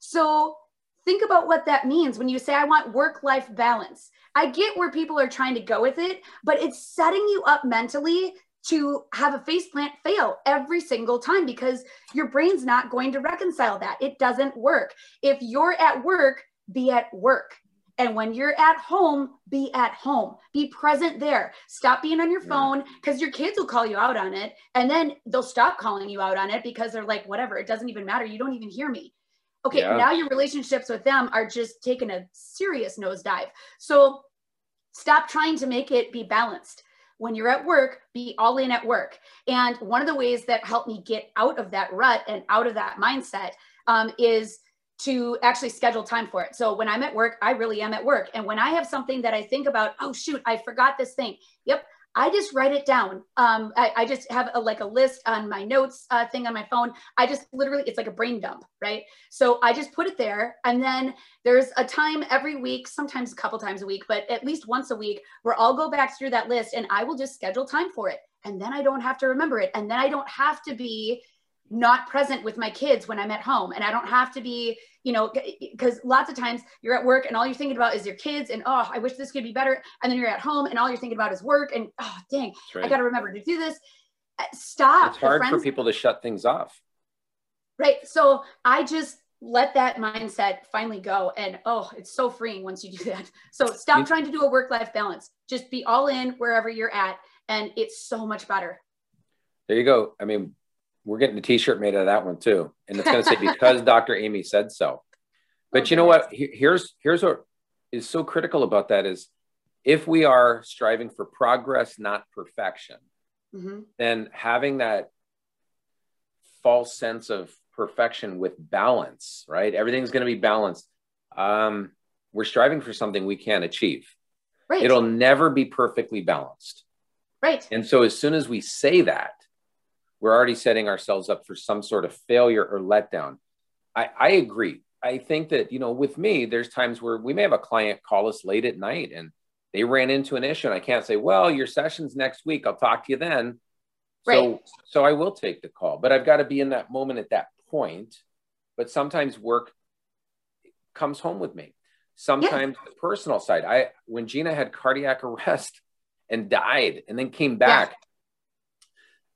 So think about what that means when you say, I want work life balance. I get where people are trying to go with it, but it's setting you up mentally to have a face plant fail every single time because your brain's not going to reconcile that. It doesn't work. If you're at work, be at work. And when you're at home, be at home. Be present there. Stop being on your phone because your kids will call you out on it. And then they'll stop calling you out on it because they're like, whatever, it doesn't even matter. You don't even hear me. Okay, yeah. now your relationships with them are just taking a serious nosedive. So stop trying to make it be balanced. When you're at work, be all in at work. And one of the ways that helped me get out of that rut and out of that mindset um, is to actually schedule time for it. So when I'm at work, I really am at work. And when I have something that I think about, oh shoot, I forgot this thing. Yep, I just write it down. Um, I, I, just have a, like a list on my notes uh, thing on my phone. I just literally, it's like a brain dump, right? So I just put it there. And then there's a time every week, sometimes a couple times a week, but at least once a week where I'll go back through that list and I will just schedule time for it. And then I don't have to remember it. And then I don't have to be not present with my kids when I'm at home. And I don't have to be, you know, because lots of times you're at work and all you're thinking about is your kids and, oh, I wish this could be better. And then you're at home and all you're thinking about is work and, oh, dang, right. I got to remember to do this. Uh, stop. It's hard for people to shut things off. Right. So I just let that mindset finally go. And, oh, it's so freeing once you do that. So stop trying to do a work life balance. Just be all in wherever you're at. And it's so much better. There you go. I mean, we're getting a t-shirt made out of that one too. And it's going to say because Dr. Amy said so. But you know what? Here's here's what is so critical about that is if we are striving for progress, not perfection, mm-hmm. then having that false sense of perfection with balance, right? Everything's going to be balanced. Um, we're striving for something we can't achieve. Right. It'll never be perfectly balanced. Right. And so as soon as we say that, we're already setting ourselves up for some sort of failure or letdown. I, I agree. I think that, you know, with me, there's times where we may have a client call us late at night and they ran into an issue and I can't say, well, your session's next week. I'll talk to you then. Right. So, so I will take the call, but I've got to be in that moment at that point. But sometimes work comes home with me. Sometimes yeah. the personal side. I when Gina had cardiac arrest and died and then came back, yeah.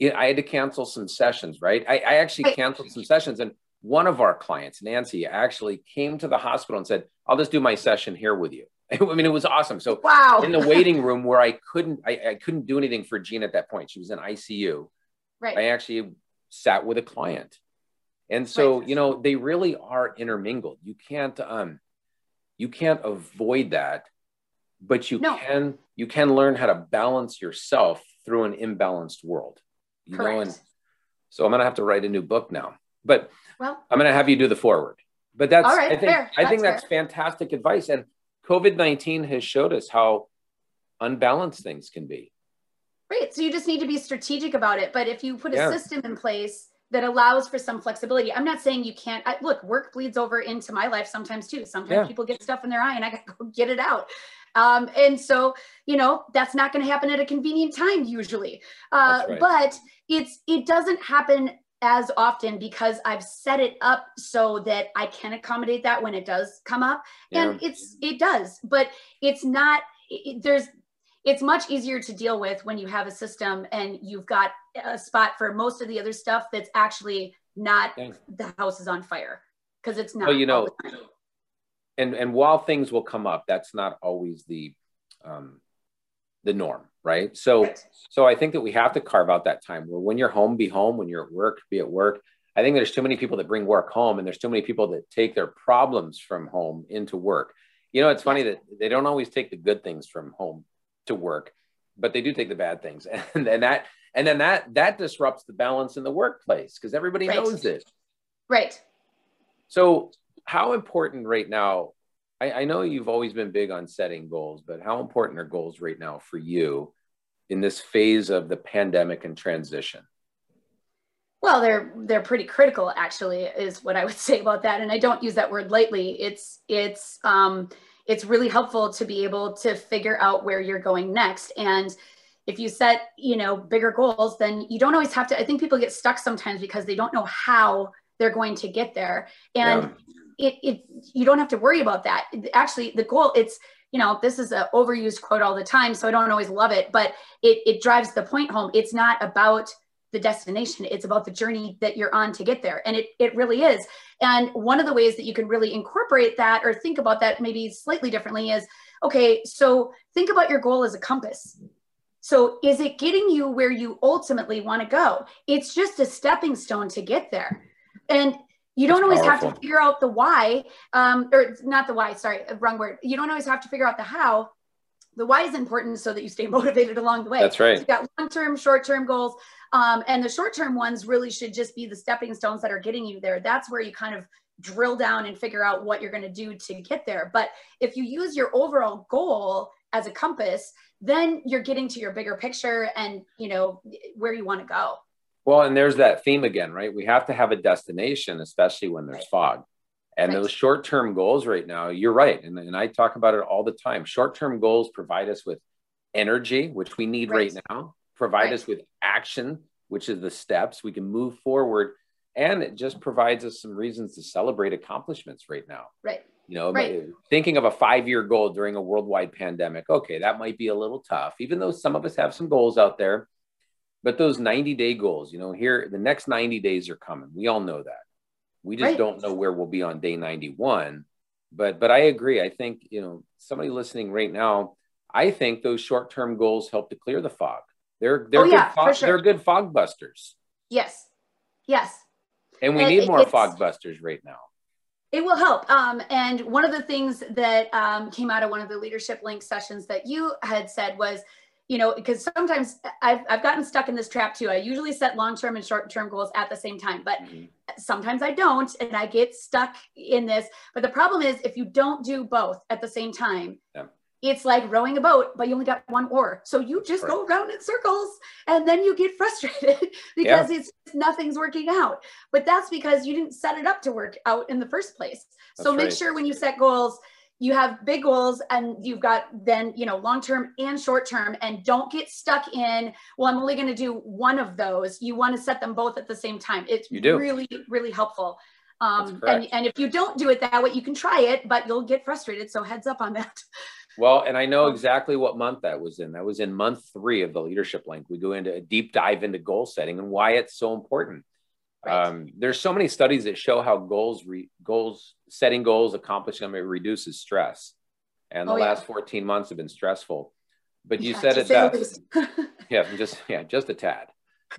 I had to cancel some sessions, right? I, I actually canceled some sessions. And one of our clients, Nancy, actually came to the hospital and said, I'll just do my session here with you. I mean, it was awesome. So wow. in the waiting room where I couldn't, I, I couldn't do anything for Jean at that point. She was in ICU. Right. I actually sat with a client. And so, right. you know, they really are intermingled. You can't, um, you can't avoid that, but you no. can, you can learn how to balance yourself through an imbalanced world. You Correct. know, and so I'm going to have to write a new book now, but well, I'm going to have you do the foreword. But that's, I think, fair. I think that's, that's fantastic advice. And COVID 19 has showed us how unbalanced things can be. Right. So you just need to be strategic about it. But if you put a yeah. system in place that allows for some flexibility, I'm not saying you can't. I, look, work bleeds over into my life sometimes too. Sometimes yeah. people get stuff in their eye and I got to go get it out. Um, and so, you know, that's not going to happen at a convenient time usually. Uh, right. But it's it doesn't happen as often because I've set it up so that I can accommodate that when it does come up. Yeah. And it's it does, but it's not it, there's it's much easier to deal with when you have a system and you've got a spot for most of the other stuff that's actually not Thanks. the house is on fire because it's not. Well, you know, and and while things will come up, that's not always the um, the norm, right? So right. so I think that we have to carve out that time where when you're home, be home. When you're at work, be at work. I think there's too many people that bring work home, and there's too many people that take their problems from home into work. You know, it's funny that they don't always take the good things from home to work, but they do take the bad things, and, and that and then that that disrupts the balance in the workplace because everybody right. knows it. Right. So how important right now I, I, know you've always been big on setting goals but how important are goals right now for you in this phase of the pandemic and transition? Well they're they're pretty critical actually is what i would say about that. And i don't use that word lightly. It's it's um it's really helpful to be able to figure out where you're going next. And if you set you know bigger goals then you don't always have to i think people get stuck sometimes because they don't know how they're going to get there. And yeah it, it you don't have to worry about that. Actually the goal it's you know this is an overused quote all the time so i don't always love it but it, it drives the point home. It's not about the destination it's about the journey that you're on to get there and it, it really is. And one of the ways that you can really incorporate that or think about that maybe slightly differently is okay so think about your goal as a compass. So is it getting you where you ultimately want to go? It's just a stepping stone to get there. And you don't always powerful. have to figure out the why um, or not the why sorry wrong word. You don't always have to figure out the how. The why is important so that you stay motivated along the way. That's right. So you got long-term short-term goals um, and the short-term ones really should just be the stepping stones that are getting you there. That's where you kind of drill down and figure out what you're going to do to get there. But if you use your overall goal as a compass then you're getting to your bigger picture and you know where you want to go well, and there's that theme again, right? We have to have a destination, especially when there's fog. And right. those short term goals right now, you're right. And, and I talk about it all the time. Short term goals provide us with energy, which we need right, right now, provide right. us with action, which is the steps we can move forward. And it just provides us some reasons to celebrate accomplishments right now. Right. You know, uh, thinking of a five year goal during a worldwide pandemic, okay, that might be a little tough, even though some of us have some goals out there but those 90 day goals, you know, here the next 90 days are coming. We all know that. We just right. don't know where we'll be on day 91. But but I agree. I think, you know, somebody listening right now, I think those short-term goals help to clear the fog. They're they're oh, yeah, good fog, sure. they're good fog busters. Yes. Yes. And we and need more fog busters right now. It will help. Um, and one of the things that um, came out of one of the leadership link sessions that you had said was you know, because sometimes I've, I've gotten stuck in this trap too. I usually set long-term and short-term goals at the same time, but mm-hmm. sometimes I don't, and I get stuck in this. But the problem is if you don't do both at the same time, yeah. it's like rowing a boat, but you only got one oar. So you just right. go around in circles and then you get frustrated because yeah. it's nothing's working out. But that's because you didn't set it up to work out in the first place. That's so make right. sure when you set goals, you have big goals and you've got then you know long term and short term and don't get stuck in well i'm only going to do one of those. You want to set them both at the same time. It's you do. really really helpful. Um, and, and if you don't do it that way you can try it but you'll get frustrated. So heads up on that. Well and i know um, exactly what month that was in. That was in month three of the leadership link. We go into a deep dive into goal setting and why it's so important Right. Um, there's so many studies that show how goals, re, goals, setting goals, accomplishing them, it reduces stress. And the oh, last yeah. 14 months have been stressful. But you yeah, said it best. yeah, just yeah, just a tad.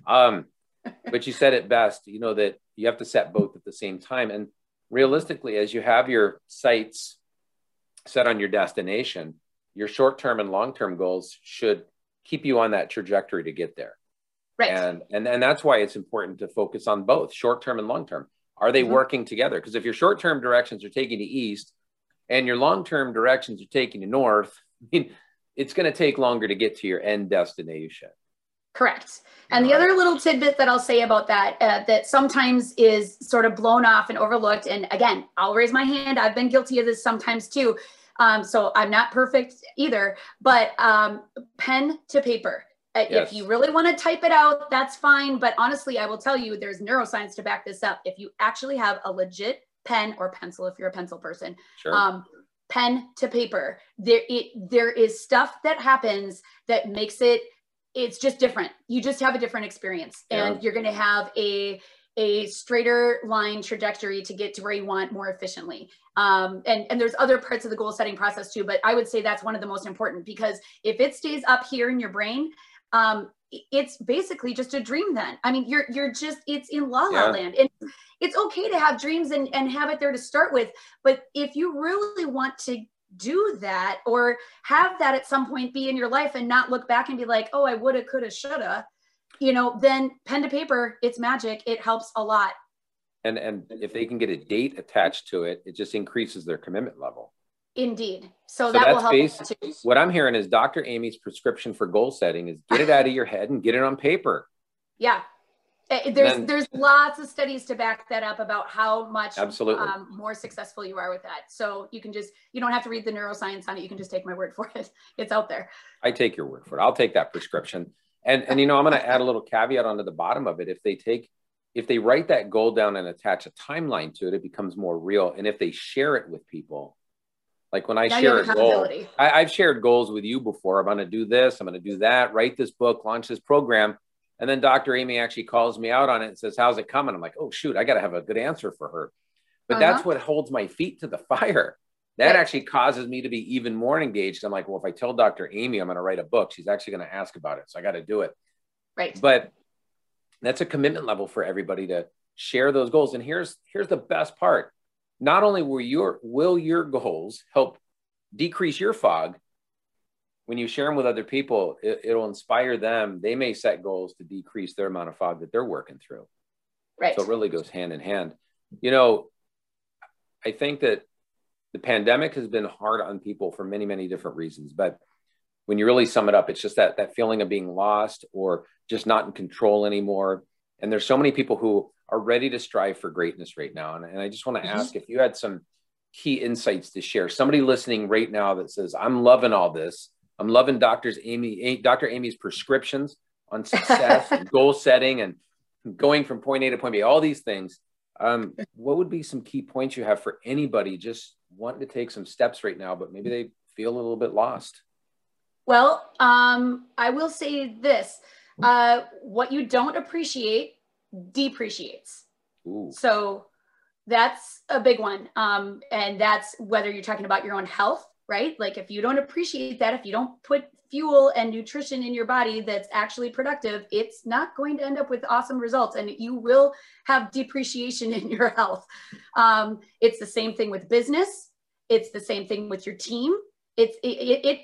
Um, but you said it best. You know that you have to set both at the same time. And realistically, as you have your sights set on your destination, your short-term and long-term goals should keep you on that trajectory to get there. Right. And, and and that's why it's important to focus on both short term and long term. Are they mm-hmm. working together? Because if your short term directions are taking you east and your long term directions are taking you north, I mean, it's going to take longer to get to your end destination. Correct. And the other little tidbit that I'll say about that, uh, that sometimes is sort of blown off and overlooked. And again, I'll raise my hand. I've been guilty of this sometimes too. Um, so I'm not perfect either, but um, pen to paper. Uh, yes. If you really want to type it out, that's fine. But honestly, I will tell you, there's neuroscience to back this up. If you actually have a legit pen or pencil, if you're a pencil person, sure. um, pen to paper, there it there is stuff that happens that makes it. It's just different. You just have a different experience, yeah. and you're going to have a a straighter line trajectory to get to where you want more efficiently. Um, and, and there's other parts of the goal setting process too, but I would say that's one of the most important because if it stays up here in your brain, um, it's basically just a dream then. I mean you're you're just it's in la la yeah. land. And it's okay to have dreams and and have it there to start with but if you really want to do that or have that at some point be in your life and not look back and be like oh i woulda coulda shoulda you know then pen to paper it's magic. It helps a lot. And and if they can get a date attached to it it just increases their commitment level Indeed. So, so that will help. Basic, what I'm hearing is Dr. Amy's prescription for goal setting is get it out of your head and get it on paper. Yeah. Eh, there's then, there's lots of studies to back that up about how much absolutely um, more successful you are with that. So you can just you don't have to read the neuroscience on it. You can just take my word for it. It's out there. I take your word for it. I'll take that prescription. And and you know I'm going to add a little caveat onto the bottom of it. If they take if they write that goal down and attach a timeline to it, it becomes more real. And if they share it with people, like when I now share a goal, I, have shared goals with you before. I'm going to do this. I'm going to do that. Write this book. Launch this program. And then Dr. Amy actually calls me out on it and says, "How's it coming?" I'm like, "Oh shoot, I got to have a good answer for her." But uh-huh. that's what holds my feet to the fire. That right. actually causes me to be even more engaged. I'm like, well, if I tell Dr. Amy I'm going to write a book, she's actually going to ask about it. So I got to do it. Right. But that's a commitment level for everybody to share those goals. And here's here's the best part not only will your will your goals help decrease your fog when you share them with other people it, will inspire them. They may set goals to decrease their amount of fog that they're working through. Right. So it really goes hand in hand. You know i think that the pandemic has been hard on people for many many different reasons but when you really sum it up it's just that that feeling of being lost or just not in control anymore. And there's so many people who are ready to strive for greatness right now. And, and I just want to mm-hmm. ask if you had some key insights to share. Somebody listening right now that says, I'm loving all this. I'm loving Doctor's Amy, Dr. Amy's prescriptions on success and goal setting and going from point A to point B, all these things. Um, what would be some key points you have for anybody just wanting to take some steps right now, but maybe they feel a little bit lost? Well, um, I will say this uh, what you don't appreciate depreciates. Ooh. So that's a big one. Um, and that's whether you're talking about your own health, right? Like if you don't appreciate that, if you don't put fuel and nutrition in your body that's actually productive, it's not going to end up with awesome results and you will have depreciation in your health. Um, it's the same thing with business. It's the same thing with your team. it's it, it it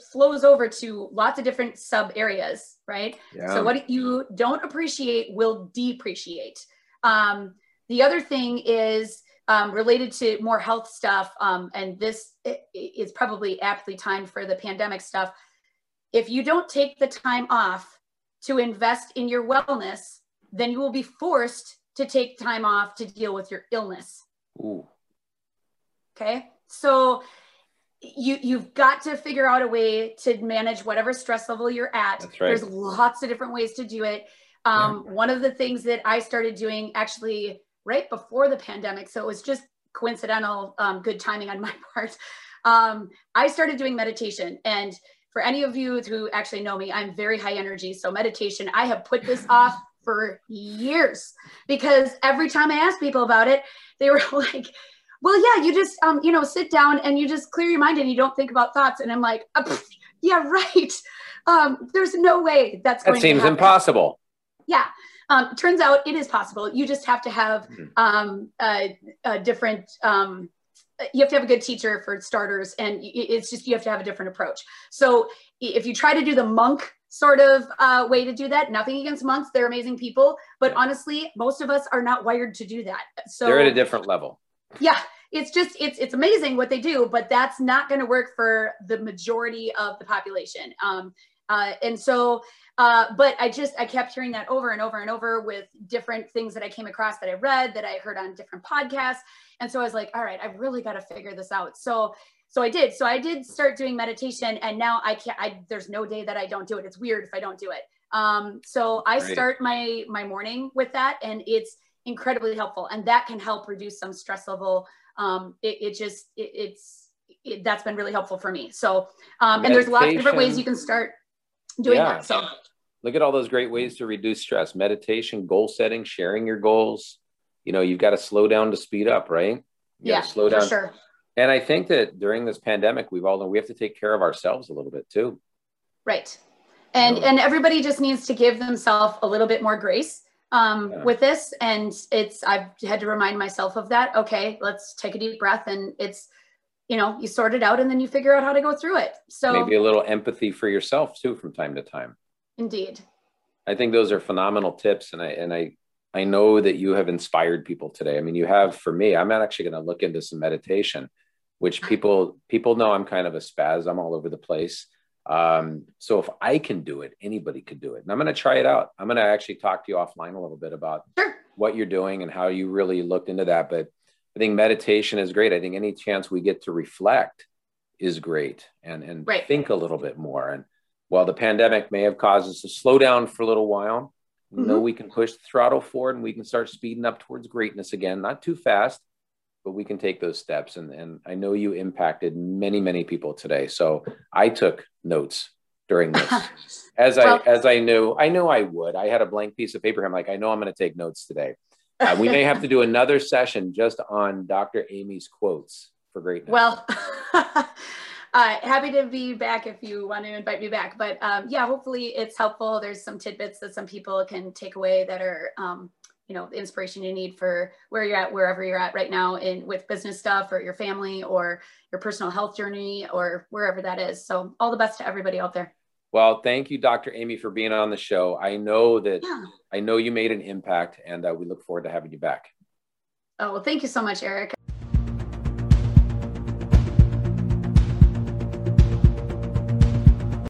flows over to lots of different sub areas, right? Yeah. So what you don't appreciate will depreciate. Um, the other thing is um, related to more health stuff, um, and this is probably aptly timed for the pandemic stuff. If you don't take the time off to invest in your wellness, then you will be forced to take time off to deal with your illness. Ooh. Okay. So you you've got to figure out a way to manage whatever stress level you're at. Right. There's lots of different ways to do it. Um, yeah. One of the things that I started doing actually right before the pandemic, so it was just coincidental, um, good timing on my part. Um, I started doing meditation, and for any of you who actually know me, I'm very high energy. So meditation, I have put this off for years because every time I ask people about it, they were like well yeah you just um you know sit down and you just clear your mind and you don't think about thoughts. And i'm like oh, yeah right. Um there's no way that's that seems impossible. Yeah. Um turns out it is possible. You just have to have mm-hmm. um a, a different um you have to have a good teacher for starters and it's just you have to have a different approach. So if you try to do the monk sort of uh, way to do that nothing against monks they're amazing people but honestly most of us are not wired to do that. So they're at a different level yeah it's just it's it's amazing what they do but that's not going to work for the majority of the population. Um, uh, and so uh, but i just i kept hearing that over and over and over with different things that i came across that i read that i heard on different podcasts. And so i was like all right i've really got to figure this out. So so i did. So i did start doing meditation and now i can't i there's no day that i don't do it. It's weird if i don't do it. Um, so i Great. start my my morning with that and it's incredibly helpful and that can help reduce some stress level. Um, it, it just it, it's it, that's been really helpful for me. So um, and there's lots of different ways you can start doing yeah. that so. Look at all those great ways to reduce stress. Meditation goal setting sharing your goals. You know you've got to slow down to speed up right? You yeah slow down. sure. And i think that during this pandemic we've all we have to take care of ourselves a little bit too. Right. And and everybody just needs to give themselves a little bit more grace um, yeah. with this. And it's, I've had to remind myself of that. Okay, let's take a deep breath. And it's, you know, you sort it out and then you figure out how to go through it. So maybe a little empathy for yourself too from time to time. Indeed. I think those are phenomenal tips. And I, and I, I know that you have inspired people today. I mean, you have for me, I'm actually going to look into some meditation, which people, people know I'm kind of a spaz. I'm all over the place. Um, so if I can do it, anybody could do it. And I'm going to try it out. I'm going to actually talk to you offline a little bit about sure. what you're doing and how you really looked into that. But I think meditation is great. I think any chance we get to reflect is great and, and right. think a little bit more. And while the pandemic may have caused us to slow down for a little while, we mm-hmm. know we can push the throttle forward and we can start speeding up towards greatness again, not too fast, but we can take those steps. And, and I know you impacted many, many people today. So I took notes during this as well, I, as I knew, I knew I would, I had a blank piece of paper. I'm like, I know I'm going to take notes today. Uh, we may have to do another session just on Dr. Amy's quotes for greatness. Well, uh, happy to be back if you want to invite me back. But um, yeah, hopefully it's helpful. There's some tidbits that some people can take away that are um, you know the inspiration you need for where you're at wherever you're at right now in with business stuff or your family or your personal health journey or wherever that is. So all the best to everybody out there. Well thank you dr amy for being on the show. I know that yeah. i know you made an impact and uh, we look forward to having you back. Oh well thank you so much Erik